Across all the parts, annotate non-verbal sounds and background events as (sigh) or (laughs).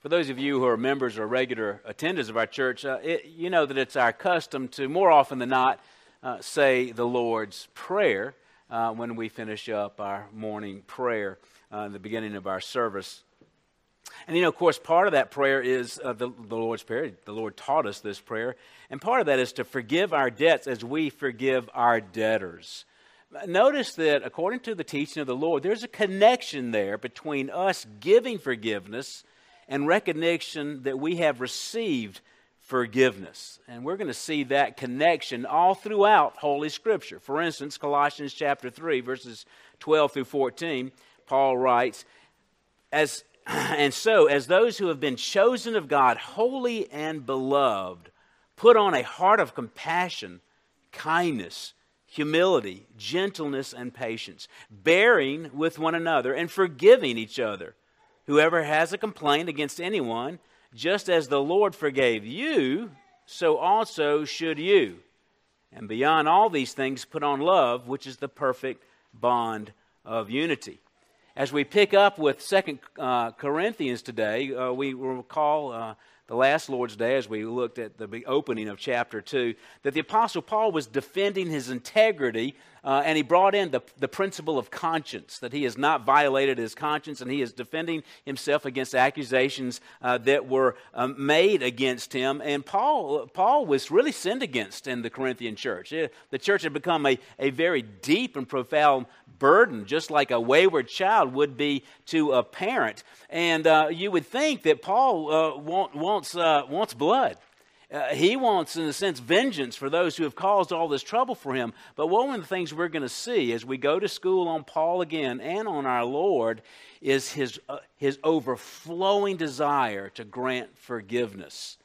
For those of you who are members or regular attenders of our church, uh, it, you know that it's our custom to, more often than not, uh, say the Lord's Prayer uh, when we finish up our morning prayer uh, in the beginning of our service. And you know, of course, part of that prayer is uh, the, the Lord's Prayer. The Lord taught us this prayer. And part of that is to forgive our debts as we forgive our debtors. Notice that according to the teaching of the Lord, there's a connection there between us giving forgiveness and recognition that we have received forgiveness. And we're going to see that connection all throughout Holy Scripture. For instance, Colossians chapter 3, verses 12 through 14, Paul writes, as, (clears throat) And so, as those who have been chosen of God, holy and beloved, put on a heart of compassion, kindness, humility, gentleness, and patience, bearing with one another and forgiving each other Whoever has a complaint against anyone, just as the Lord forgave you, so also should you. And beyond all these things, put on love, which is the perfect bond of unity. As we pick up with Second uh, Corinthians today, uh, we recall uh, the last Lord's Day, as we looked at the opening of chapter 2, that the Apostle Paul was defending his integrity uh, and he brought in the, the principle of conscience, that he has not violated his conscience and he is defending himself against accusations uh, that were um, made against him. And Paul, Paul was really sinned against in the Corinthian church. The church had become a, a very deep and profound burden, just like a wayward child would be to a parent. And uh, you would think that Paul uh, want, wants, uh, wants blood. Uh, he wants, in a sense, vengeance for those who have caused all this trouble for him. But one of the things we're going to see as we go to school on Paul again and on our Lord is his, uh, his overflowing desire to grant forgiveness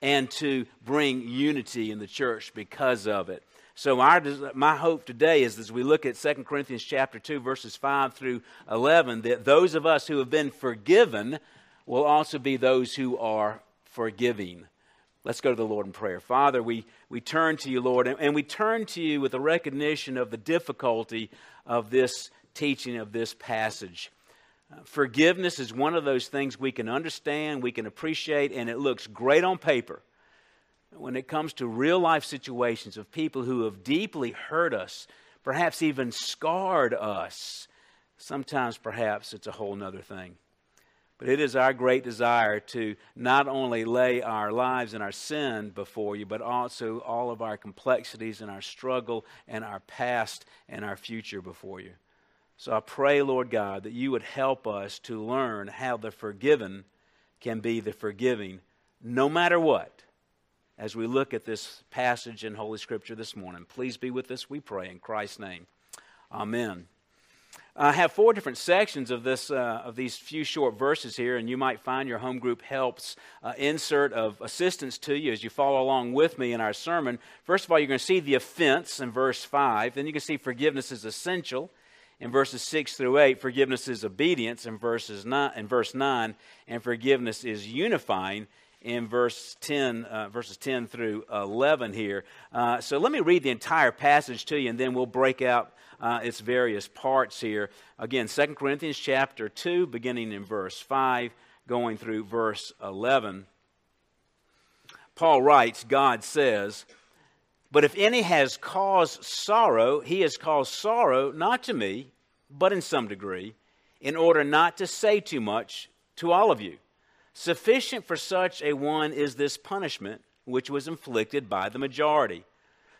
and to bring unity in the church because of it. So our, my hope today is as we look at 2 Corinthians chapter 2 verses 5 through 11 that those of us who have been forgiven will also be those who are forgiving. Let's go to the Lord in prayer. Father, we, we turn to you, Lord, and, and we turn to you with a recognition of the difficulty of this teaching of this passage. Uh, forgiveness is one of those things we can understand, we can appreciate, and it looks great on paper when it comes to real life situations of people who have deeply hurt us, perhaps even scarred us, sometimes perhaps it's a whole other thing. But it is our great desire to not only lay our lives and our sin before you, but also all of our complexities and our struggle and our past and our future before you. So I pray, Lord God, that you would help us to learn how the forgiven can be the forgiving no matter what as we look at this passage in Holy Scripture this morning. Please be with us, we pray, in Christ's name. Amen. I have four different sections of this uh, of these few short verses here, and you might find your home group helps uh, insert of assistance to you as you follow along with me in our sermon. First of all, you're going to see the offense in verse five. Then you can see forgiveness is essential in verses six through eight. Forgiveness is obedience in verses nine. In verse nine, and forgiveness is unifying in verse 10, uh, verses 10 through 11 here. Uh, so let me read the entire passage to you, and then we'll break out uh, its various parts here. Again, 2 Corinthians chapter 2, beginning in verse 5, going through verse 11. Paul writes, God says, But if any has caused sorrow, he has caused sorrow not to me, but in some degree, in order not to say too much to all of you. Sufficient for such a one is this punishment which was inflicted by the majority.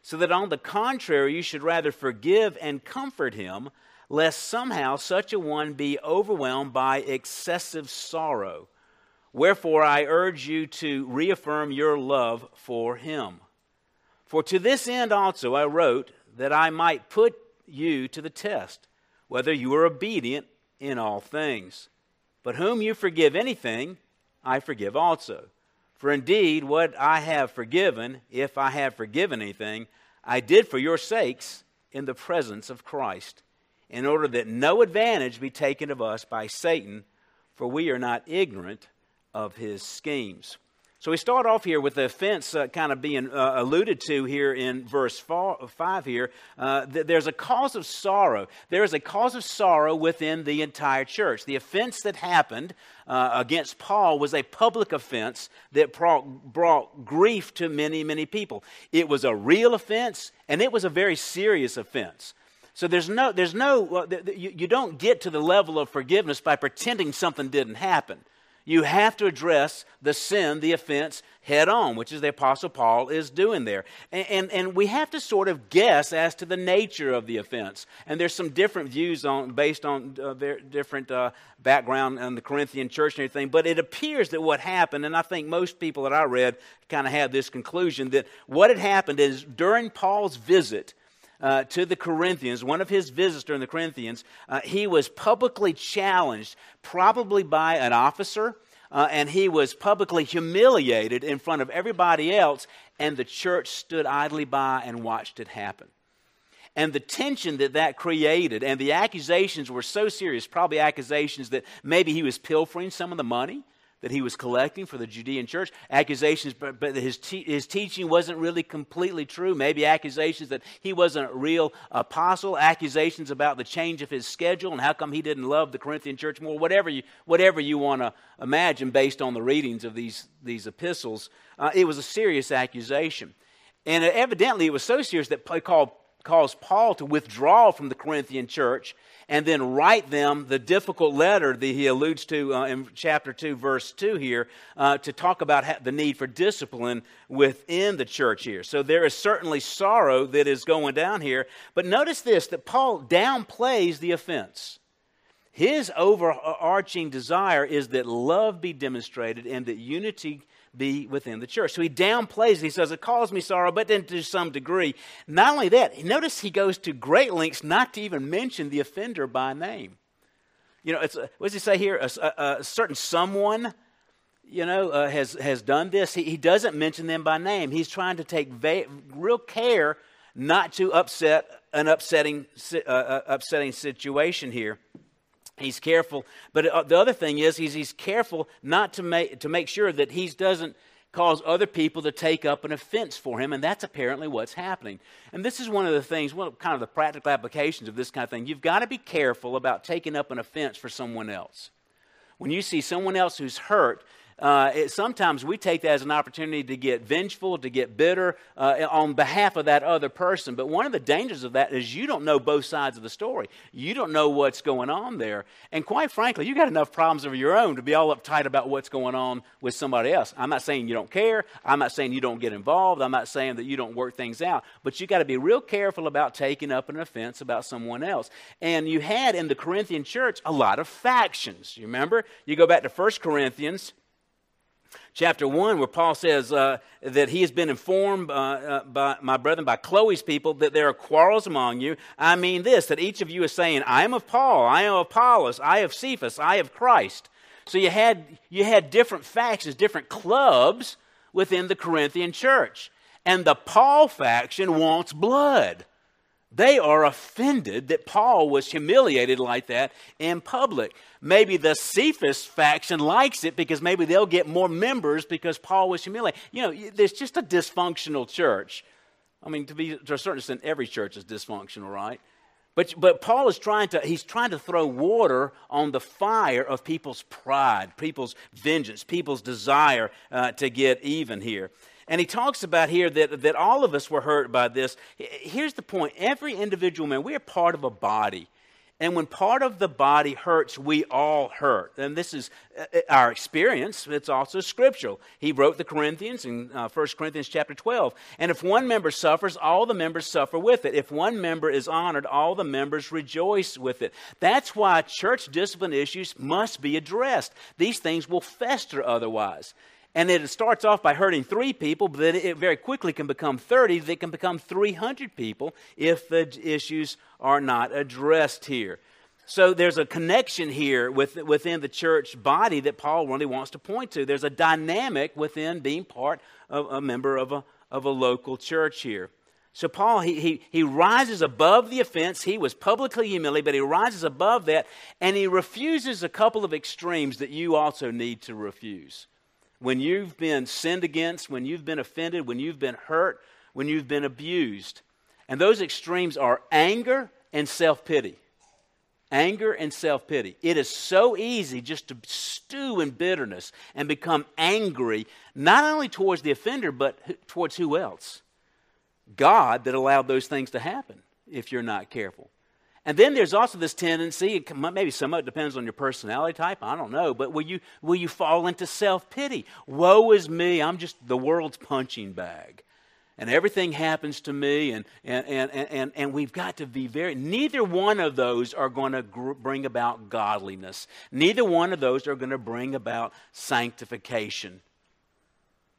So that on the contrary, you should rather forgive and comfort him, lest somehow such a one be overwhelmed by excessive sorrow. Wherefore, I urge you to reaffirm your love for him. For to this end also I wrote, that I might put you to the test, whether you are obedient in all things. But whom you forgive anything, I forgive also. For indeed, what I have forgiven, if I have forgiven anything, I did for your sakes in the presence of Christ, in order that no advantage be taken of us by Satan, for we are not ignorant of his schemes. So we start off here with the offense uh, kind of being uh, alluded to here in verse four, 5 here. Uh, th- there's a cause of sorrow. There is a cause of sorrow within the entire church. The offense that happened uh, against Paul was a public offense that brought, brought grief to many, many people. It was a real offense, and it was a very serious offense. So there's no, there's no, you, you don't get to the level of forgiveness by pretending something didn't happen you have to address the sin, the offense, head on, which is the Apostle Paul is doing there. And, and, and, we have to sort of guess as to the nature of the offense. And there's some different views on, based on uh, their different uh, background in the Corinthian church and everything. But it appears that what happened, and I think most people that I read kind of have this conclusion, that what had happened is during Paul's visit, uh, to the Corinthians, one of his visits during the Corinthians, uh, he was publicly challenged, probably by an officer, uh, and he was publicly humiliated in front of everybody else, and the church stood idly by and watched it happen. And the tension that that created, and the accusations were so serious, probably accusations that maybe he was pilfering some of the money that he was collecting for the Judean church, accusations, but, but his, te- his teaching wasn't really completely true, maybe accusations that he wasn't a real apostle, accusations about the change of his schedule and how come he didn't love the Corinthian church more, whatever you, whatever you want to imagine based on the readings of these, these epistles. Uh, it was a serious accusation. And evidently, it was so serious that Paul caused Paul to withdraw from the Corinthian church and then write them the difficult letter that he alludes to uh, in chapter 2, verse 2 here, uh, to talk about the need for discipline within the church here. So there is certainly sorrow that is going down here. But notice this that Paul downplays the offense. His overarching desire is that love be demonstrated and that unity be within the church. So he downplays it. He says, It caused me sorrow, but then to some degree. Not only that, notice he goes to great lengths not to even mention the offender by name. You know, it's, what does he say here? A, a, a certain someone, you know, uh, has, has done this. He, he doesn't mention them by name. He's trying to take va- real care not to upset an upsetting, uh, uh upsetting situation here. He's careful, but uh, the other thing is he's, he's careful not to make, to make sure that he doesn't cause other people to take up an offense for him, and that's apparently what's happening. And this is one of the things, one of kind of the practical applications of this kind of thing. You've got to be careful about taking up an offense for someone else. When you see someone else who's hurt, uh, it, sometimes we take that as an opportunity to get vengeful, to get bitter uh, on behalf of that other person. But one of the dangers of that is you don't know both sides of the story. You don't know what's going on there. And quite frankly, you got enough problems of your own to be all uptight about what's going on with somebody else. I'm not saying you don't care. I'm not saying you don't get involved. I'm not saying that you don't work things out. But you got to be real careful about taking up an offense about someone else. And you had in the Corinthian church a lot of factions. You remember? You go back to 1 Corinthians chapter 1, where Paul says uh, that he has been informed uh, uh, by my brethren, by Chloe's people, that there are quarrels among you. I mean this, that each of you is saying, I am of Paul, I am of Apollos, I of Cephas, I of Christ. So you had, you had different factions, different clubs within the Corinthian church. And the Paul faction wants blood. They are offended that Paul was humiliated like that in public. Maybe the Cephas faction likes it because maybe they'll get more members because Paul was humiliated. You know, there's just a dysfunctional church. I mean, to be to a certain extent, every church is dysfunctional, right? But, but Paul is trying to, he's trying to throw water on the fire of people's pride, people's vengeance, people's desire uh, to get even here. And he talks about here that, that all of us were hurt by this. Here's the point every individual man, we are part of a body. And when part of the body hurts, we all hurt. And this is uh, uh, our experience. It's also scriptural. He wrote the Corinthians in uh, 1 Corinthians chapter 12. And if one member suffers, all the members suffer with it. If one member is honored, all the members rejoice with it. That's why church discipline issues must be addressed. These things will fester otherwise. And it starts off by hurting three people, but then it very quickly can become 30. That can become 300 people if the issues are not addressed here. So there's a connection here with, within the church body that Paul really wants to point to. There's a dynamic within being part of a member of a, of a local church here. So Paul, he, he, he rises above the offense. He was publicly humiliated, but he rises above that, and he refuses a couple of extremes that you also need to refuse when you've been sinned against, when you've been offended, when you've been hurt, when you've been abused. And those extremes are anger and self pity. Anger and self pity. It is so easy just to stew in bitterness and become angry, not only towards the offender, but towards who else? God that allowed those things to happen if you're not careful. And then there's also this tendency, maybe some of it depends on your personality type, I don't know, but will you, will you fall into self pity? Woe is me, I'm just the world's punching bag. And everything happens to me, and, and, and, and, and we've got to be very, neither one of those are going to gr- bring about godliness. Neither one of those are going to bring about sanctification.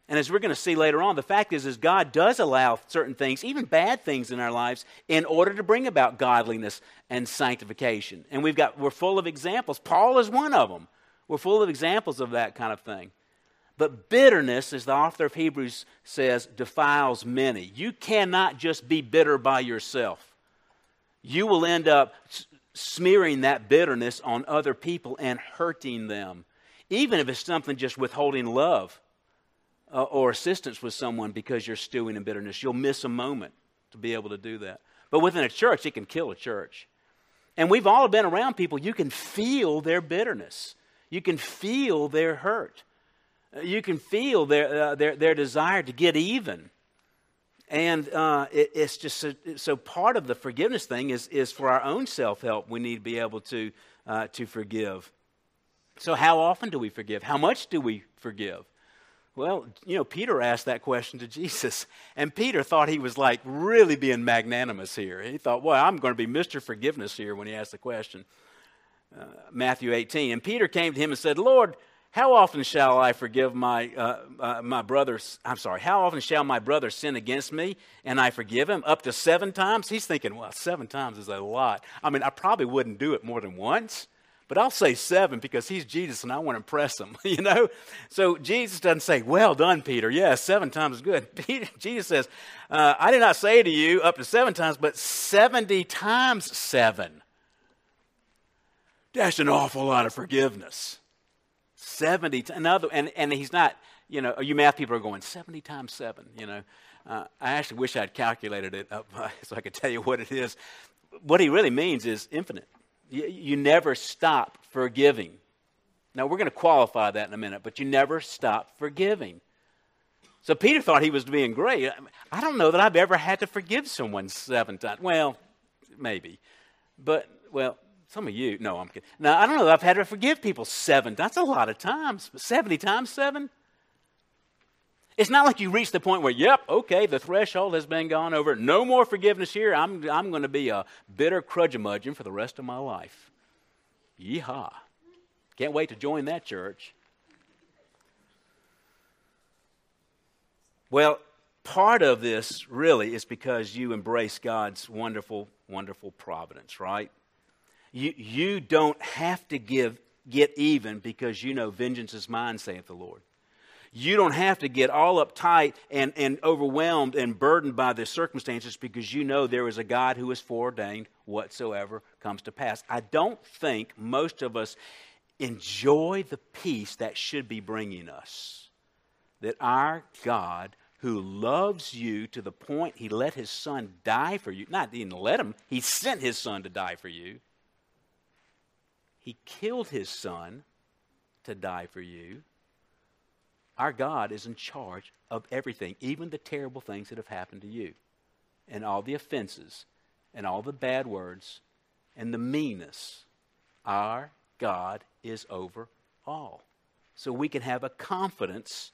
And as we're going to see later on, the fact is, is God does allow certain things, even bad things in our lives, in order to bring about godliness and sanctification. And we've got, we're full of examples. Paul is one of them. We're full of examples of that kind of thing. But bitterness, as the author of Hebrews says, defiles many. You cannot just be bitter by yourself. You will end up smearing that bitterness on other people and hurting them, even if it's something just withholding love uh, or assistance with someone because you're stewing in bitterness. You'll miss a moment to be able to do that. But within a church, it can kill a church. And we've all been around people, you can feel their bitterness, you can feel their hurt, uh, you can feel their, uh, their, their desire to get even. And uh, it, it's just so, so, part of the forgiveness thing is, is for our own self help. We need to be able to, uh, to forgive. So, how often do we forgive? How much do we forgive? Well, you know, Peter asked that question to Jesus, and Peter thought he was like really being magnanimous here. He thought, well, I'm going to be Mr. Forgiveness here when he asked the question. Uh, Matthew 18. And Peter came to him and said, Lord, how often shall I forgive my, uh, uh, my brother's, I'm sorry, how often shall my brother sin against me and I forgive him? Up to seven times? He's thinking, well, seven times is a lot. I mean, I probably wouldn't do it more than once. But I'll say seven because he's Jesus and I want to impress him, (laughs) you know? So Jesus doesn't say, Well done, Peter. Yes, yeah, seven times is good. (laughs) Peter, Jesus says, uh, I did not say to you up to seven times, but 70 times seven. That's an awful lot of forgiveness. 70 times. Another, and, and he's not, you know, you math people are going, 70 times seven, you know? Uh, I actually wish I'd calculated it up (laughs) so I could tell you what it is. What he really means is infinite. You, you never stop forgiving. Now, we're going to qualify that in a minute, but you never stop forgiving. So Peter thought he was being great. I don't know that I've ever had to forgive someone seven times. Well, maybe. But, well, some of you, no, I'm kidding. Now, I don't know that I've had to forgive people seven. That's a lot of times. 70 times seven? It's not like you reach the point where, yep, okay, the threshold has been gone over. No more forgiveness here. I'm, I'm going to be a bitter crudgemudgeon for the rest of my life. Yeehaw. Can't wait to join that church. Well, part of this really is because you embrace God's wonderful, wonderful providence, right? You, you don't have to give, get even because you know vengeance is mine, saith the Lord you don't have to get all uptight and, and overwhelmed and burdened by the circumstances because you know there is a God who is foreordained whatsoever comes to pass. I don't think most of us enjoy the peace that should be bringing us. That our God, who loves you to the point he let his son die for you, not even let him, he sent his son to die for you. He killed his son to die for you our God is in charge of everything, even the terrible things that have happened to you, and all the offenses, and all the bad words, and the meanness. Our God is over all. So we can have a confidence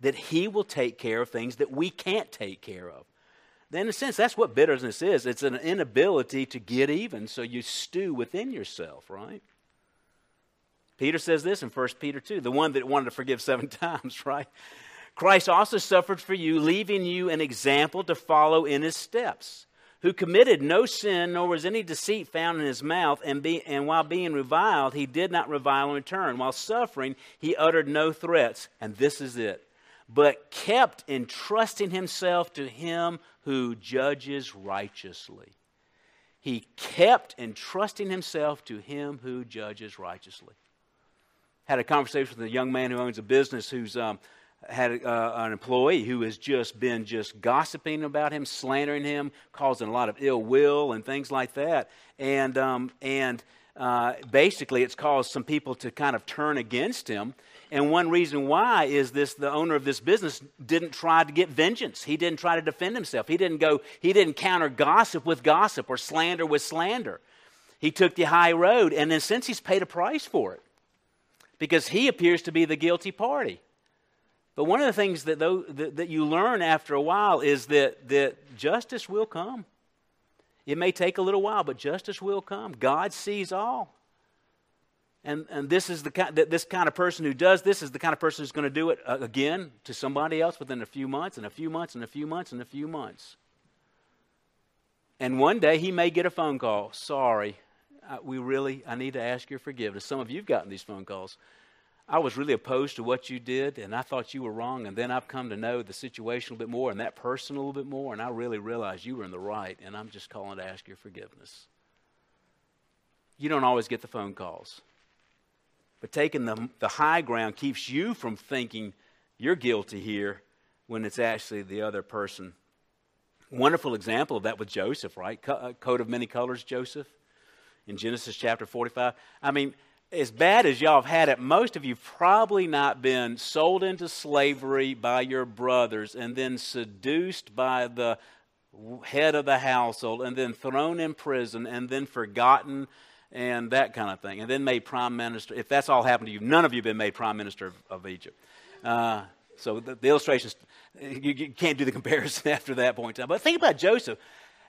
that He will take care of things that we can't take care of. Then, in a sense, that's what bitterness is it's an inability to get even, so you stew within yourself, right? Peter says this in 1 Peter 2, the one that wanted to forgive seven (laughs) times, right? Christ also suffered for you, leaving you an example to follow in his steps, who committed no sin, nor was any deceit found in his mouth, and, be, and while being reviled, he did not revile in return. While suffering, he uttered no threats. And this is it. But kept entrusting himself to him who judges righteously. He kept entrusting himself to him who judges righteously. Had a conversation with a young man who owns a business who's um, had uh, an employee who has just been just gossiping about him, slandering him, causing a lot of ill will and things like that. And, um, and uh, basically, it's caused some people to kind of turn against him. And one reason why is this the owner of this business didn't try to get vengeance. He didn't try to defend himself. He didn't go, he didn't counter gossip with gossip or slander with slander. He took the high road, and then since he's paid a price for it because he appears to be the guilty party. But one of the things that, though, that, that you learn after a while is that, that justice will come. It may take a little while, but justice will come. God sees all. And, and this is the kind, this kind of person who does this is the kind of person who's going to do it uh, again to somebody else within a few months and a few months and a few months and a few months. And one day he may get a phone call. Sorry, we really, I need to ask your forgiveness. Some of you have gotten these phone calls. I was really opposed to what you did, and I thought you were wrong, and then I've come to know the situation a little bit more and that person a little bit more, and I really realized you were in the right, and I'm just calling to ask your forgiveness. You don't always get the phone calls. But taking the, the high ground keeps you from thinking you're guilty here when it's actually the other person. Wonderful example of that with Joseph, right? Co- uh, coat of many colors, Joseph, in Genesis chapter 45. I mean, as bad as y'all have had it, most of you probably not been sold into slavery by your brothers and then seduced by the head of the household and then thrown in prison and then forgotten and that kind of thing, and then made prime minister. If that's all happened to you, none of you have been made prime minister of, of Egypt. Uh, so the, the illustrations, you, you, can't do the (laughs) comparison after that point in time. But think about Joseph.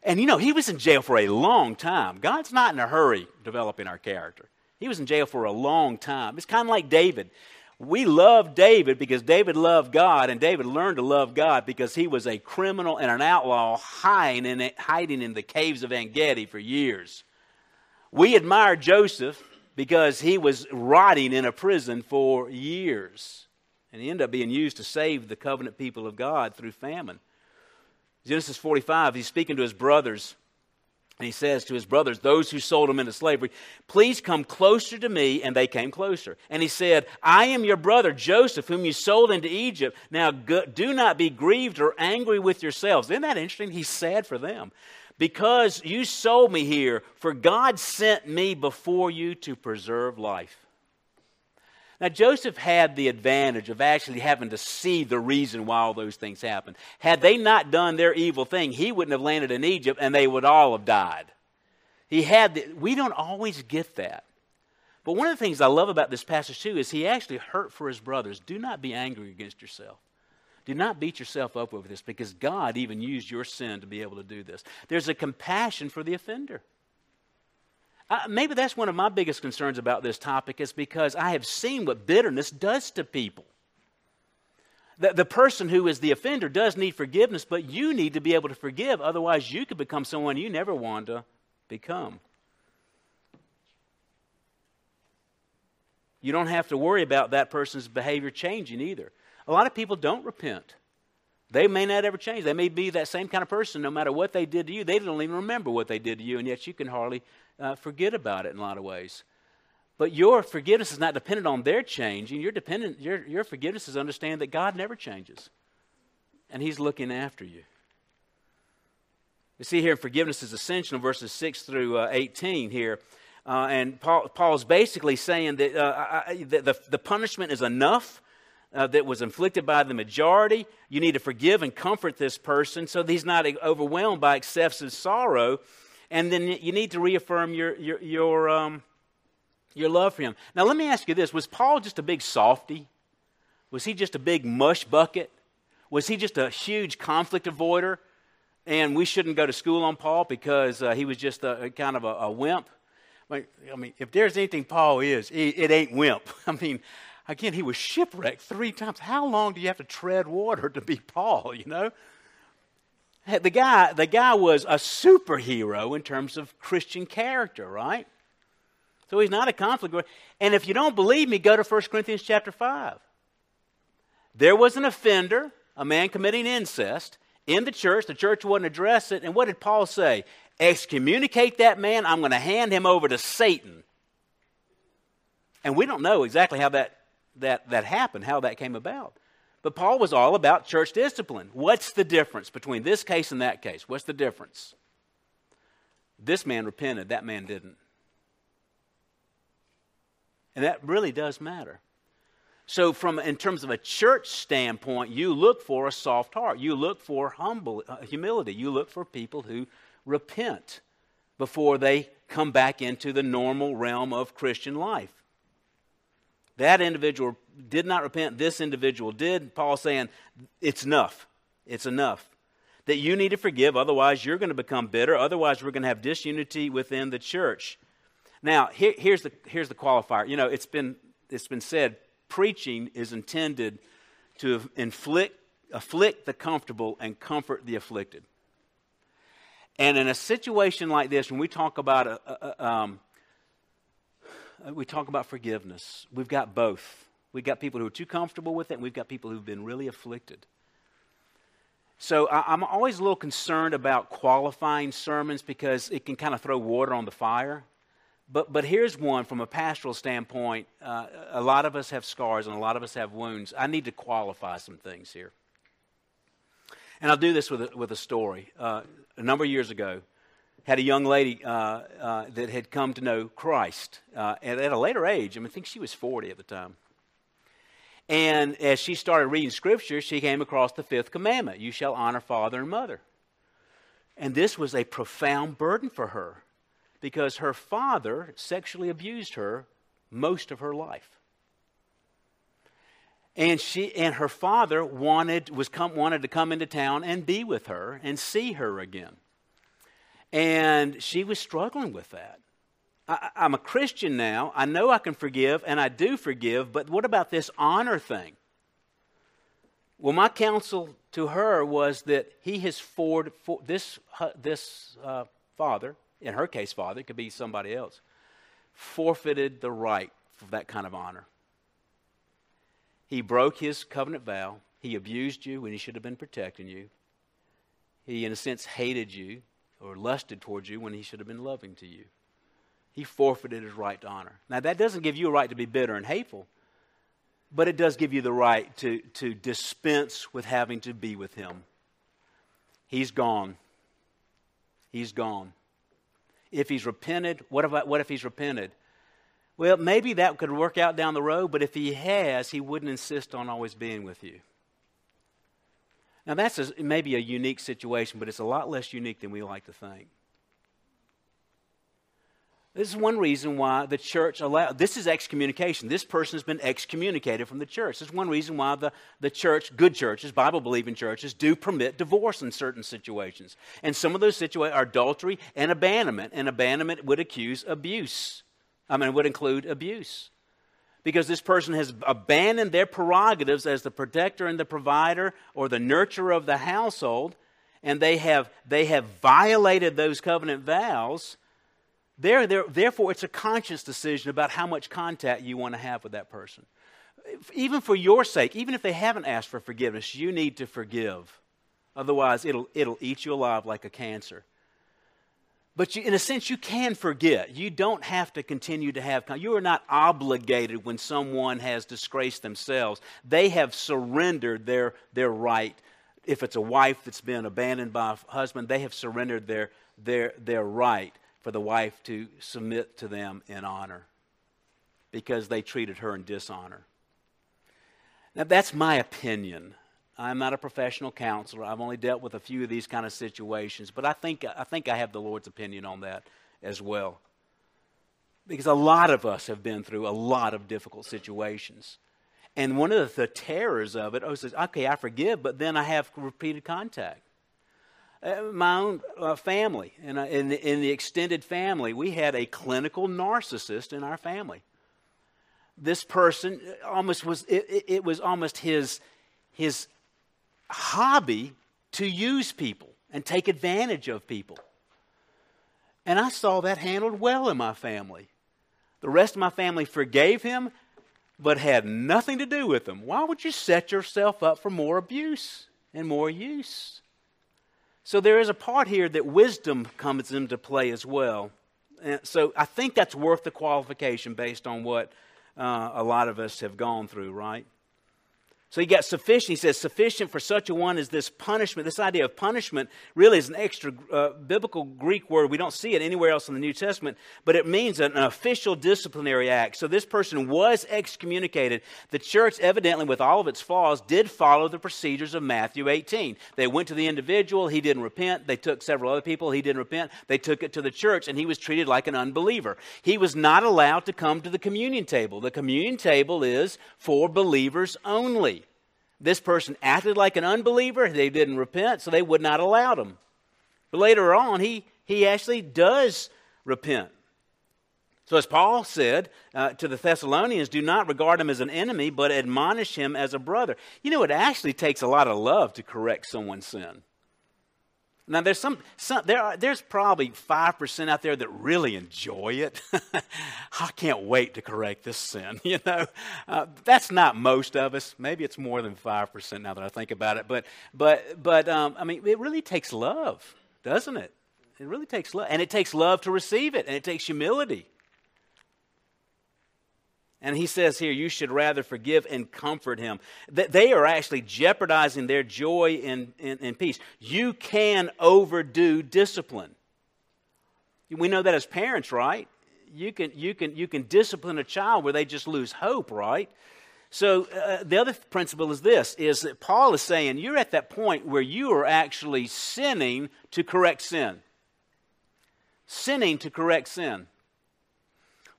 And you know, he was in jail for a long time. God's not in a hurry developing our character. He was in jail for a long time. It's kind of like David. We love David because David loved God, and David learned to love God because he was a criminal and an outlaw hiding in, hiding in the caves of Engedi for years. We admire Joseph because he was rotting in a prison for years. And he ended up being used to save the covenant people of God through famine. Genesis 45, he's speaking to his brothers. And he says to his brothers, those who sold him into slavery, please come closer to me. And they came closer. And he said, I am your brother Joseph, whom you sold into Egypt. Now do not be grieved or angry with yourselves. Isn't that interesting? He's sad for them because you sold me here, for God sent me before you to preserve life. Now, Joseph had the advantage of actually having to see the reason why all those things happened. Had they not done their evil thing, he wouldn't have landed in Egypt and they would all have died. He had the, we don't always get that. But one of the things I love about this passage too is he actually hurt for his brothers. Do not be angry against yourself. Do not beat yourself up over this because God even used your sin to be able to do this. There's a compassion for the offender. Uh, maybe that's one of my biggest concerns about this topic is because I have seen what bitterness does to people. The, the person who is the offender does need forgiveness, but you need to be able to forgive. Otherwise, you could become someone you never want to become. You don't have to worry about that person's behavior changing either. A lot of people don't repent. They may not ever change. They may be that same kind of person no matter what they did to you. They don't even remember what they did to you, and yet you can hardly uh, forget about it in a lot of ways. But your forgiveness is not dependent on their changing. Your, dependent, your, your forgiveness is understand that God never changes, and He's looking after you. We see here forgiveness is essential in verses 6 through uh, 18 here. Uh, and Paul, Paul's basically saying that, uh, I, the, the, the punishment is enough uh, that was inflicted by the majority. You need to forgive and comfort this person so that he's not overwhelmed by excessive sorrow. And then you need to reaffirm your, your, your, um, your love for him. Now, let me ask you this Was Paul just a big softy? Was he just a big mush bucket? Was he just a huge conflict avoider? And we shouldn't go to school on Paul because uh, he was just a, a kind of a, a wimp? I mean, if there's anything Paul is, it ain't wimp. (laughs) I mean, Again, he was shipwrecked three times. How long do you have to tread water to be Paul, you know? The guy, the guy was a superhero in terms of Christian character, right? So he's not a conflict. And if you don't believe me, go to 1 Corinthians chapter 5. There was an offender, a man committing incest, in the church. The church wouldn't address it. And what did Paul say? Excommunicate that man. I'm going to hand him over to Satan And we don't know exactly how that, that, that happened, how that came about. But Paul was all about church discipline. What's the difference between this case and that case? What's the difference? This man repented, that man didn't. And that really does matter. So, from in terms of a church standpoint, you look for a soft heart. You look for humble uh, humility. You look for people who repent before they come back into the normal realm of Christian life. That individual did not repent. This individual did. Paul saying, it's enough. It's enough. That you need to forgive, otherwise, you're going to become bitter. Otherwise, we're going to have disunity within the church. Now, here, here's, the, here's the qualifier. You know, it's been, it's been said preaching is intended to inflict, afflict the comfortable and comfort the afflicted. And in a situation like this, when we talk about a, a, um, we talk about forgiveness, we've got both. We've got people who are too comfortable with it, and we've got people who've been really afflicted. So I, am always a little concerned about qualifying sermons because it can kind of throw water on the fire. But, but here's one from a pastoral standpoint. Uh, a lot of us have scars and a lot of us have wounds. I need to qualify some things here. And I'll do this with a, with a story. Uh, a number of years ago, had a young lady uh, uh that had come to know Christ uh, at, at a later age. I, mean, I think she was 40 at the time. And as she started reading Scripture, she came across the fifth commandment You shall honor father and mother. And this was a profound burden for her because her father sexually abused her most of her life. And she and her father wanted was come, wanted to come into town and be with her and see her again. And she was struggling with that. I, I'm a Christian now. I know I can forgive, and I do forgive, but what about this honor thing? Well, my counsel to her was that he has forward, for, this, this uh, father in her case, father, it could be somebody else, forfeited the right for that kind of honor. He broke his covenant vow. He abused you when he should have been protecting you. He, in a sense, hated you or lusted towards you when he should have been loving to you. He forfeited his right to honor. Now, that doesn't give you a right to be bitter and hateful, but it does give you the right to, to dispense with having to be with him. He's gone. He's gone if he's repented. What if, what if he's repented? Well, maybe that could work out down the road, but if he has, he wouldn't insist on always being with you. Now, that's a, maybe a unique situation, but it's a lot less unique than we like to think. This is one reason why the church allowed, this is excommunication. This person has been excommunicated from the church. This is one reason why the, the church, good churches, Bible believing churches, do permit divorce in certain situations. And some of those situations are adultery and abandonment. And abandonment would accuse abuse. I mean, would include abuse. Because this person has abandoned their prerogatives as the protector and the provider or the nurturer of the household, and they have, they have violated those covenant vows there, there, therefore, it's a conscious decision about how much contact you want to have with that person. Even for your sake, even if they haven't asked for forgiveness, you need to forgive. Otherwise, it'll, it'll eat you alive like a cancer. But you, in a sense, you can forget. You don't have to continue to have. You are not obligated when someone has disgraced themselves. They have surrendered their, their right. If it's a wife that's been abandoned by a husband, they have surrendered their, their, their right for the wife to submit to them in honor because they treated her in dishonor. Now, that's my opinion. I'm not a professional counselor. I've only dealt with a few of these kind of situations, but I think, I think I have the Lord's opinion on that as well. Because a lot of us have been through a lot of difficult situations. And one of the terrors of it, oh, says, okay, I forgive, but then I have repeated contact. Uh, my own uh, family, in, uh, in, in the extended family, we had a clinical narcissist in our family. This person almost was, it, it was almost his, his hobby to use people and take advantage of people. And I saw that handled well in my family. The rest of my family forgave him, but had nothing to do with him. Why would you set yourself up for more abuse and more use? So there is a part here that wisdom comes into play as well. And so I think that's worth the qualification based on what uh, a lot of us have gone through, right? So he got sufficient. He says, sufficient for such a one is this punishment. This idea of punishment really is an extra uh, biblical Greek word. We don't see it anywhere else in the New Testament, but it means an, an official disciplinary act. So this person was excommunicated. The church, evidently, with all of its flaws, did follow the procedures of Matthew 18. They went to the individual. He didn't repent. They took several other people. He didn't repent. They took it to the church, and he was treated like an unbeliever. He was not allowed to come to the communion table. The communion table is for believers only this person acted like an unbeliever. They didn't repent, so they would not allow him. But later on, he, he actually does repent. So, as Paul said uh, to the Thessalonians, do not regard him as an enemy, but admonish him as a brother. You know, it actually takes a lot of love to correct someone's sin. Now, there's some, some there are, there's probably 5% out there that really enjoy it. (laughs) I can't wait to correct this sin, (laughs) you know. Uh, that's not most of us. Maybe it's more than 5% now that I think about it. But, but, but um, I mean, it really takes love, doesn't it? It really takes love. And it takes love to receive it, and it takes humility. And he says here, you should rather forgive and comfort him. That they are actually jeopardizing their joy and, and, peace. You can overdo discipline. We know that as parents, right? You can, you can, you can discipline a child where they just lose hope, right? So uh, the other principle is this: is that Paul is saying you're at that point where you are actually sinning to correct sin. Sinning to correct sin.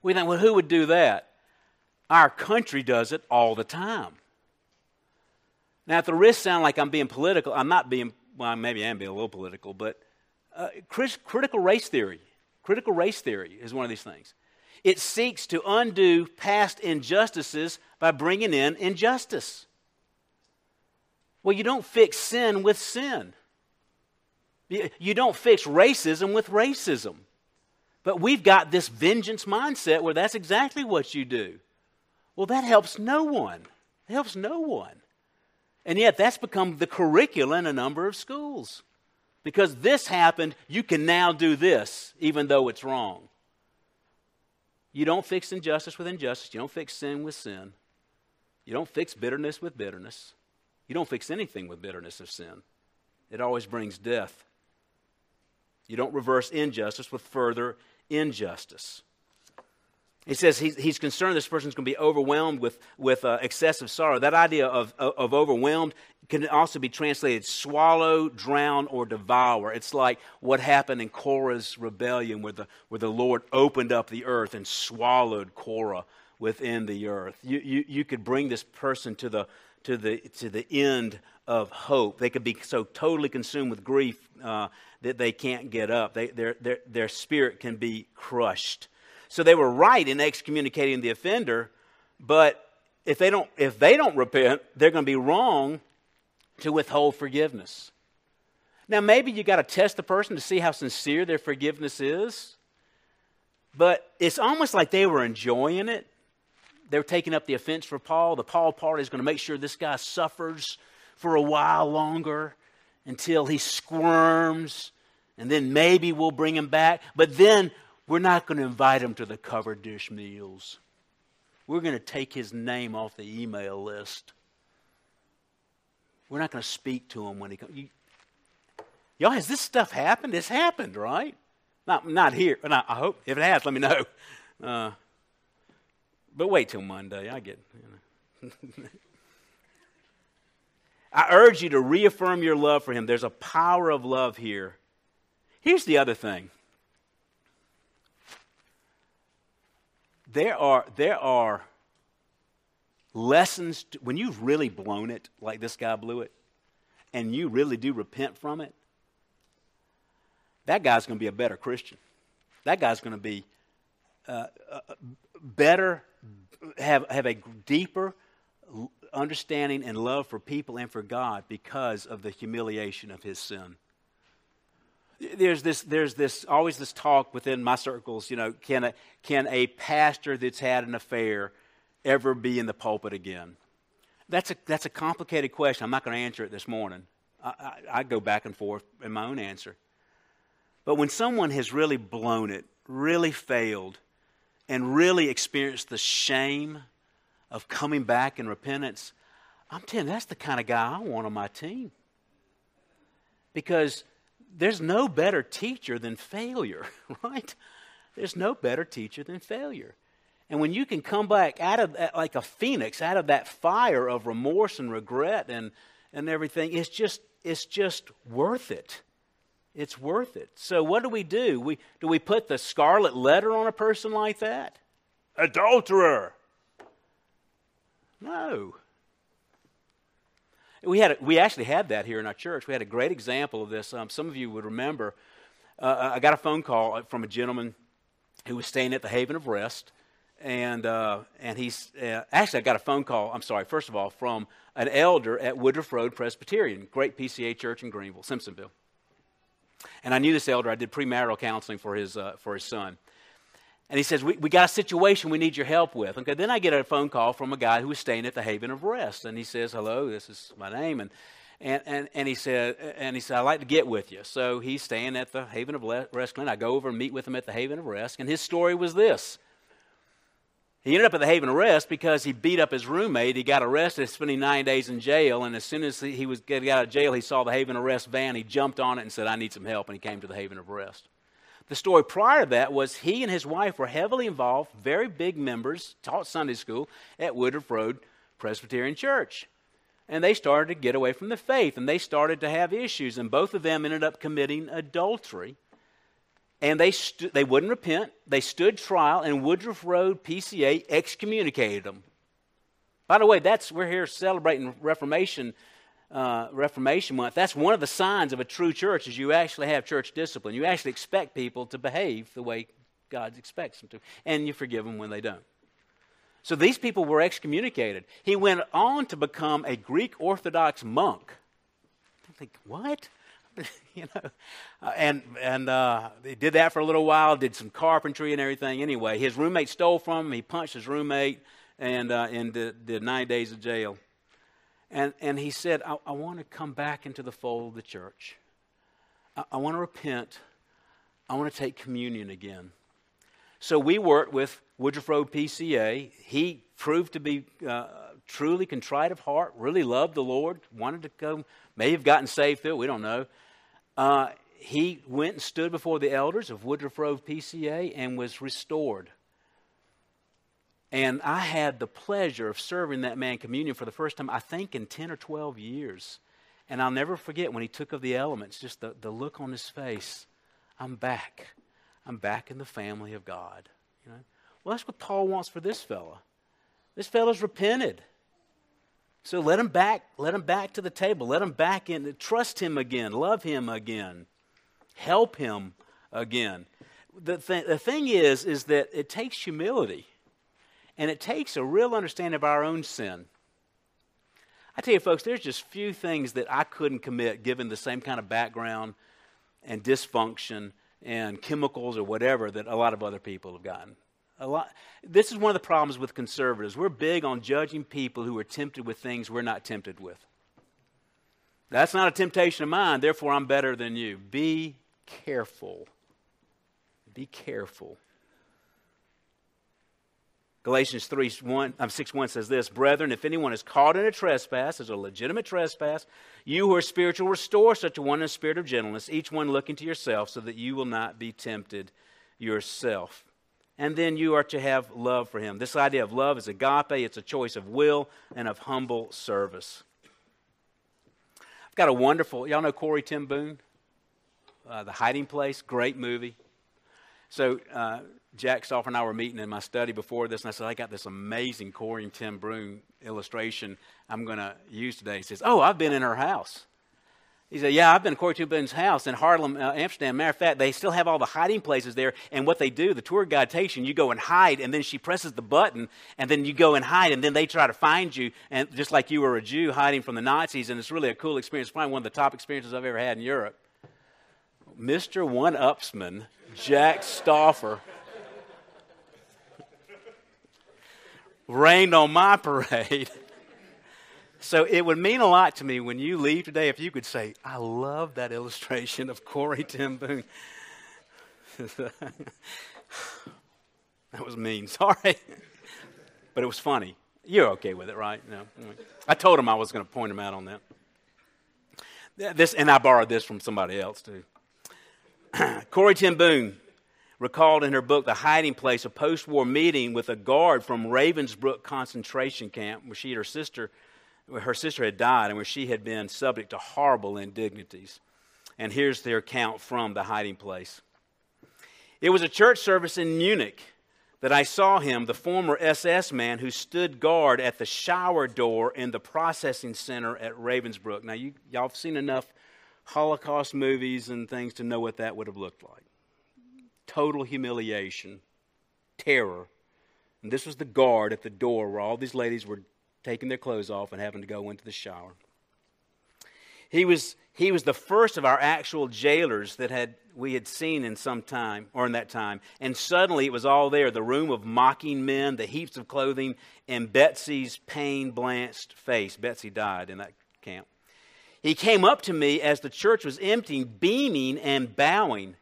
We think, well, who would do that? Our country does it all the time. Now, at the risk sound like I'm being political, I'm not being, well, maybe I am being a little political, but uh, critical race theory, critical race theory is one of these things. It seeks to undo past injustices by bringing in injustice. Well, you don't fix sin with sin. You don't fix racism with racism. But we've got this vengeance mindset where that's exactly what you do. Well, that helps no one. It helps no one. And yet, that's become the curriculum in a number of schools. Because this happened, you can now do this, even though it's wrong. You don't fix injustice with injustice. You don't fix sin with sin. You don't fix bitterness with bitterness. You don't fix anything with bitterness of sin. It always brings death. You don't reverse injustice with further injustice. He says he's, concerned this person's going to be overwhelmed with, with uh, excessive sorrow. That idea of, of, of overwhelmed can also be translated swallow, drown, or devour. It's like what happened in Korah's rebellion, where the, where the Lord opened up the earth and swallowed Korah within the earth. You, you, you could bring this person to the, to, the, to the end of hope. They could be so totally consumed with grief uh, that they can't get up, they, their, their, their spirit can be crushed. So they were right in excommunicating the offender, but if they don't, if they don't repent, they're going to be wrong to withhold forgiveness. Now, maybe you got to test the person to see how sincere their forgiveness is, but it's almost like they were enjoying it. They were taking up the offense for Paul. The Paul party is going to make sure this guy suffers for a while longer until he squirms, and then maybe we'll bring him back. But then we're not going to invite him to the covered dish meals. We're going to take his name off the email list. We're not going to speak to him when he comes. Y'all, has this stuff happened? It's happened, right? Not, not here. Not, I hope. If it has, let me know. Uh, but wait till Monday. I get. You know. (laughs) I urge you to reaffirm your love for him. There's a power of love here. Here's the other thing there are, there are lessons, to, when you've really blown it, like this guy blew it, and you really do repent from it, that guy's going to be a better Christian. That guy's going to be uh, uh, better, have, have a deeper understanding and love for people and for God because of the humiliation of his sin there's this there's this always this talk within my circles you know can a can a pastor that's had an affair ever be in the pulpit again? That's a that's a complicated question. I'm not going to answer it this morning. I, I, I go back and forth in my own answer. But when someone has really blown it really failed and really experienced the shame of coming back in repentance, I'm telling you, that's the kind of guy I want on my team. Because there's no better teacher than failure, (laughs) right? There's no better teacher than failure. And when you can come back out of that, like a phoenix, out of that fire of remorse and regret and, and everything, it's just, it's just worth it. It's worth it. So what do we do? We, do we put the scarlet letter on a person like that? Adulterer. No. We, had a, we actually had that here in our church. We had a great example of this. Um, some of you would remember. Uh, I got a phone call from a gentleman who was staying at the Haven of Rest. And, uh, and he's uh, actually, I got a phone call, I'm sorry, first of all, from an elder at Woodruff Road Presbyterian, great PCA church in Greenville, Simpsonville. And I knew this elder. I did premarital counseling for his, uh, for his son. And he says, we, we got a situation we need your help with. Okay, then I get a phone call from a guy who was staying at the Haven of Rest. And he says, Hello, this is my name. And, and, and, and, he said, and he said, I'd like to get with you. So he's staying at the Haven of Rest. I go over and meet with him at the Haven of Rest. And his story was this. He ended up at the Haven of Rest because he beat up his roommate. He got arrested, spending nine days in jail. And as soon as he was getting out of jail, he saw the Haven of Rest van. He jumped on it and said, I need some help. And he came to the Haven of Rest. The story prior to that was he and his wife were heavily involved, very big members, taught Sunday school at Woodruff Road Presbyterian Church. And they started to get away from the faith and they started to have issues. And both of them ended up committing adultery. And they, stu- they wouldn't repent. They stood trial, and Woodruff Road PCA excommunicated them. By the way, that's we're here celebrating Reformation uh, Reformation Month, that's one of the signs of a true church is you actually have church discipline. You actually expect people to behave the way God expects them to, and you forgive them when they don't. So these people were excommunicated. He went on to become a Greek Orthodox monk. I think, what? (laughs) you know, uh, and and uh, he did that for a little while. Did some carpentry and everything. Anyway, his roommate stole from him. He punched his roommate, and uh, and did, did nine days of jail. And, and he said, I, I want to come back into the fold of the church. I, I want to repent. I want to take communion again. So we worked with Woodruff Road PCA. He proved to be uh, truly contrite of heart, really loved the Lord, wanted to come, may have gotten saved through we don't know. Uh, he went and stood before the elders of Woodruff Road PCA and was restored. And I had the pleasure of serving that man communion for the first time, I think, in 10 or 12 years. And I'll never forget when he took of the elements, just the, the look on his face. I'm back. I'm back in the family of God. You know? Well, that's what Paul wants for this fella. This fella's repented. So let him back, let him back to the table. Let him back in, trust him again, love him again, help him again. The, th- the thing is, is that it takes humility and it takes a real understanding of our own sin. I tell you, folks, there's just few things that I couldn't commit given the same kind of background and dysfunction and chemicals or whatever that a lot of other people have gotten. A lot, this is one of the problems with conservatives. We're big on judging people who are tempted with things we're not tempted with. That's not a temptation of mine, therefore I'm better than you. Be careful. Be careful. Galatians 3, 1, um, 6 1 says this Brethren, if anyone is caught in a trespass, as a legitimate trespass, you who are spiritual, restore such a one in a spirit of gentleness, each one looking to yourself, so that you will not be tempted yourself. And then you are to have love for him. This idea of love is agape, it's a choice of will and of humble service. I've got a wonderful, y'all know Corrie ten Boom? Uh, the Hiding Place, great movie. So, uh, Jack Stauffer and I were meeting in my study before this, and I said, I got this amazing Corrie ten Boom illustration I'm going to use today. He says, Oh, I've been in her house. He said, Yeah, I've been in Corrie ten house in Haarlem, uh, Amsterdam. Matter of fact, they still have all the hiding places there. And what they do, the tour guide takes you, and you go and hide, and then she presses the button, and then you go and hide, and then they try to find you, and just like you were a Jew hiding from the Nazis. And it's really a cool experience. Probably one of the top experiences I've ever had in Europe. Mr. One Upsman, Jack Stauffer. rained on my parade. so it would mean a lot to me when you leave today if you could say, I love that illustration of Corrie ten Boom. (laughs) That was mean. (laughs) Sorry. but it was funny. You're okay with it, right? No. I told him I was going to point him out on that. This, and I borrowed this from somebody else too. (clears throat) Corrie ten recalled in her book The Hiding Place a post war meeting with a guard from Ravensbrück concentration camp where she and her sister, her sister had died and where she had been subject to horrible indignities. And here's their account from The Hiding Place. It was a church service in Munich that I saw him, the former SS man who stood guard at the shower door in the processing center at Ravensbrück. Now, you, y'all have seen enough Holocaust movies and things to know what that would have looked like total humiliation, terror. And this was the guard at the door where all these ladies were taking their clothes off and having to go into the shower. He was, he was the first of our actual jailers that had we had seen in some time, or in that time. And suddenly it was all there the room of mocking men, the heaps of clothing, and Betsy's pain blanched face. Betsy died in that camp. He came up to me as the church was emptying, beaming and bowing.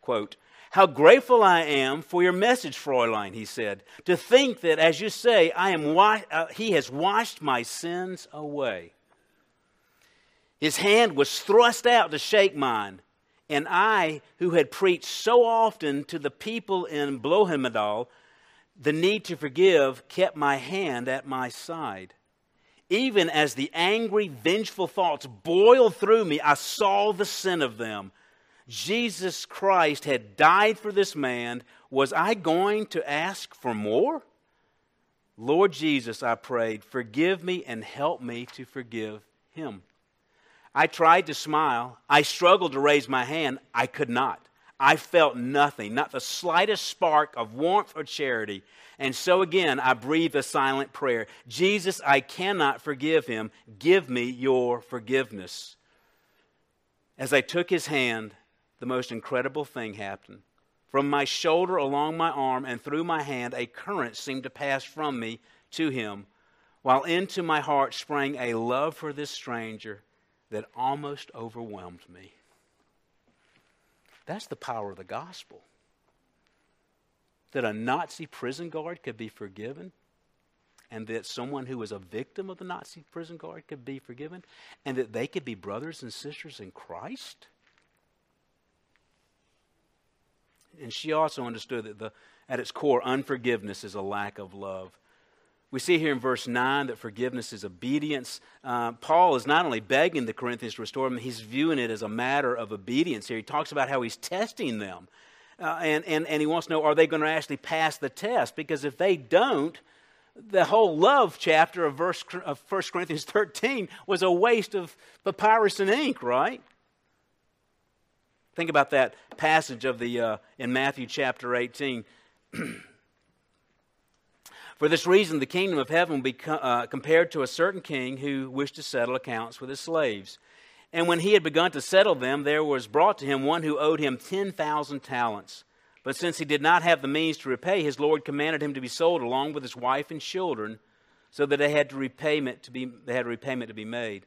Quote, How grateful I am for your message, Fräulein, he said. To think that, as you say, I am wa- uh, he has washed my sins away. His hand was thrust out to shake mine. And I, who had preached so often to the people in Bloemendaal the need to forgive, kept my hand at my side. Even as the angry, vengeful thoughts boiled through me, I saw the sin of them. Jesus Christ had died for this man. Was I going to ask for more? Lord Jesus, I prayed, forgive me and help me to forgive him. I tried to smile. I struggled to raise my hand. I could not. I felt nothing, not the slightest spark of warmth or charity. And so again, I breathed a silent prayer Jesus, I cannot forgive him. Give me your forgiveness. As I took his hand, the most incredible thing happened. From my shoulder along my arm and through my hand, a current seemed to pass from me to him, while into my heart sprang a love for this stranger that almost overwhelmed me. That's the power of the gospel. That a Nazi prison guard could be forgiven, and that someone who was a victim of the Nazi prison guard could be forgiven, and that they could be brothers and sisters in Christ. And she also understood that the, at its core, unforgiveness is a lack of love. We see here in verse 9 that forgiveness is obedience. Uh, Paul is not only begging the Corinthians to restore him, he's viewing it as a matter of obedience here. He talks about how he's testing them. Uh, and, and, and he wants to know are they going to actually pass the test? Because if they don't, the whole love chapter of, verse, of 1 Corinthians 13 was a waste of papyrus and ink, right? Think about that passage of the, uh, in Matthew chapter 18. (clears throat) For this reason, the kingdom of heaven will be co- uh, compared to a certain king who wished to settle accounts with his slaves. And when he had begun to settle them, there was brought to him one who owed him 10,000 talents. But since he did not have the means to repay, his Lord commanded him to be sold along with his wife and children, so that they had, repayment to be, they had repayment to be made.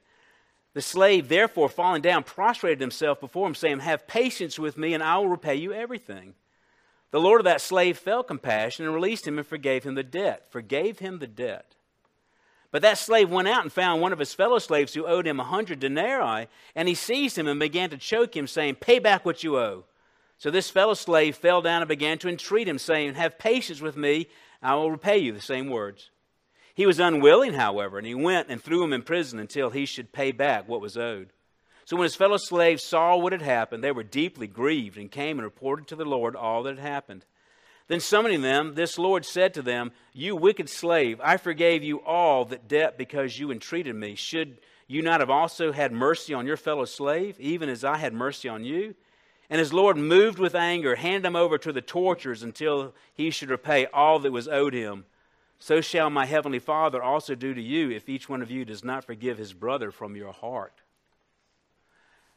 The slave, therefore, falling down, prostrated himself before him, saying, Have patience with me, and I will repay you everything. The Lord of that slave felt compassion and released him and forgave him the debt. Forgave him the debt. But that slave went out and found one of his fellow slaves who owed him a hundred denarii, and he seized him and began to choke him, saying, Pay back what you owe. So this fellow slave fell down and began to entreat him, saying, Have patience with me, I will repay you. The same words. He was unwilling, however, and he went and threw him in prison until he should pay back what was owed. So when his fellow slaves saw what had happened, they were deeply grieved and came and reported to the Lord all that had happened. Then summoning them, this Lord said to them, You wicked slave, I forgave you all that debt because you entreated me. Should you not have also had mercy on your fellow slave, even as I had mercy on you? And his Lord, moved with anger, handed him over to the torturers until he should repay all that was owed him. So shall my heavenly Father also do to you if each one of you does not forgive his brother from your heart.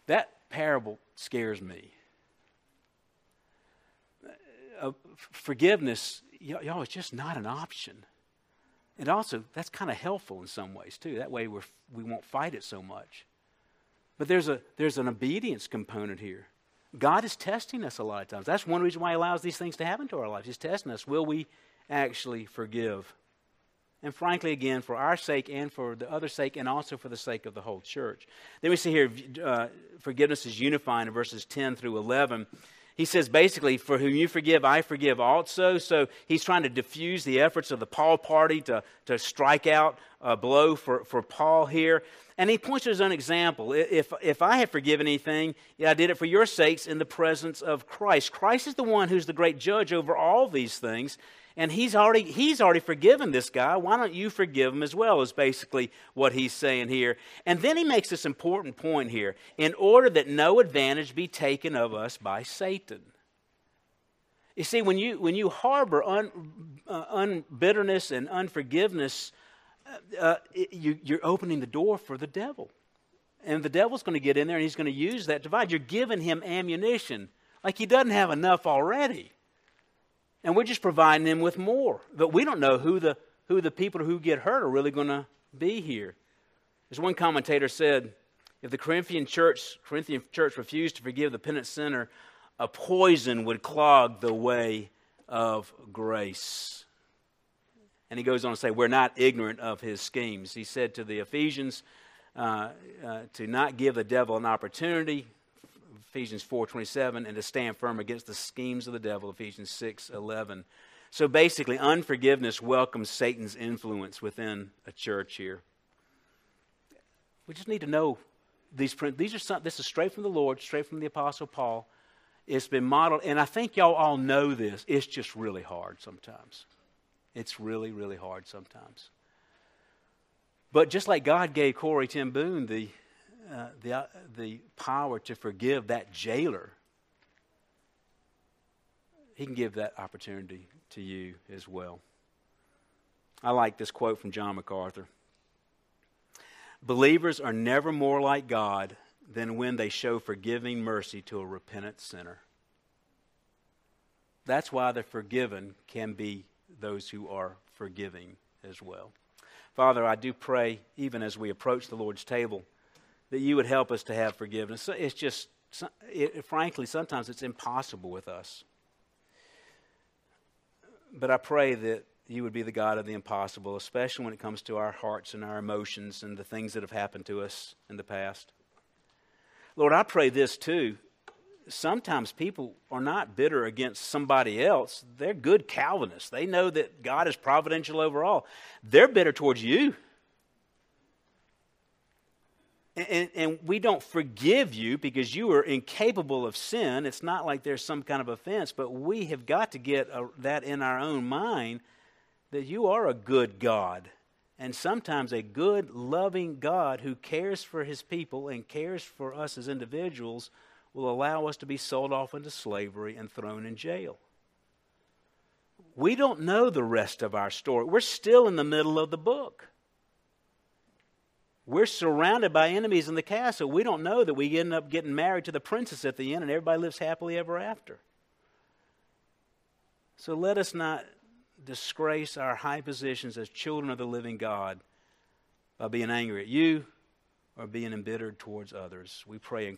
That parable scares me. Uh, forgiveness, y'all, is just not an option. And also, that's kind of helpful in some ways, too. That way we're, we won't fight it so much. But there's, a, there's an obedience component here. God is testing us a lot of times. That's one reason why He allows these things to happen to our lives. He's testing us. Will we actually forgive? And frankly, again, for our sake and for the other sake, and also for the sake of the whole church. Then we see here uh, forgiveness is unifying in verses 10 through 11. He says basically, for whom you forgive, I forgive also. So he's trying to diffuse the efforts of the Paul party to, to strike out a blow for, for Paul here. And he points to his own example. If, if I have forgiven anything, yeah, I did it for your sakes in the presence of Christ. Christ is the one who's the great judge over all these things. And he's already, he's already forgiven this guy. Why don't you forgive him as well, is basically what he's saying here. And then he makes this important point here in order that no advantage be taken of us by Satan. You see, when you, when you harbor un, uh, unbitterness and unforgiveness, uh, uh you, you're opening the door for the devil. And the devil's going to get in there and he's going to use that divide. You're giving him ammunition like he doesn't have enough already. And we're just providing them with more. But we don't know who the, who the people who get hurt are really going to be here. As one commentator said, if the Corinthian church, Corinthian church refused to forgive the penitent sinner, a poison would clog the way of grace. And he goes on to say, We're not ignorant of his schemes. He said to the Ephesians uh, uh, to not give the devil an opportunity, Ephesians 4.27, and to stand firm against the schemes of the devil, Ephesians 6.11. So basically, unforgiveness welcomes Satan's influence within a church here. We just need to know these. These are some, this is straight from the Lord, straight from the Apostle Paul. It's been modeled, and I think y'all all know this. It's just really hard sometimes. It's really, really hard sometimes. But just like God gave Corrie ten Boom the, uh, the, uh, the power to forgive that jailer, He can give that opportunity to you as well. I like this quote from John MacArthur Believers are never more like God than when they show forgiving mercy to a repentant sinner. That's why the forgiven can be those who are forgiving as well. Father, I do pray, even as we approach the Lord's table, that you would help us to have forgiveness. It's just, it, frankly, sometimes it's impossible with us. But I pray that you would be the God of the impossible, especially when it comes to our hearts and our emotions and the things that have happened to us in the past. Lord, I pray this too sometimes people are not bitter against somebody else. They're good Calvinists. They know that God is providential over all. They're bitter towards you. And, and, we don't forgive you because you are incapable of sin. It's not like there's some kind of offense, but we have got to get a, that in our own mind that you are a good God. And sometimes a good, loving God who cares for his people and cares for us as individuals will allow us to be sold off into slavery and thrown in jail. We don't know the rest of our story. We're still in the middle of the book. We're surrounded by enemies in the castle. We don't know that we end up getting married to the princess at the end and everybody lives happily ever after. So let us not disgrace our high positions as children of the living God by being angry at you or being embittered towards others. We pray in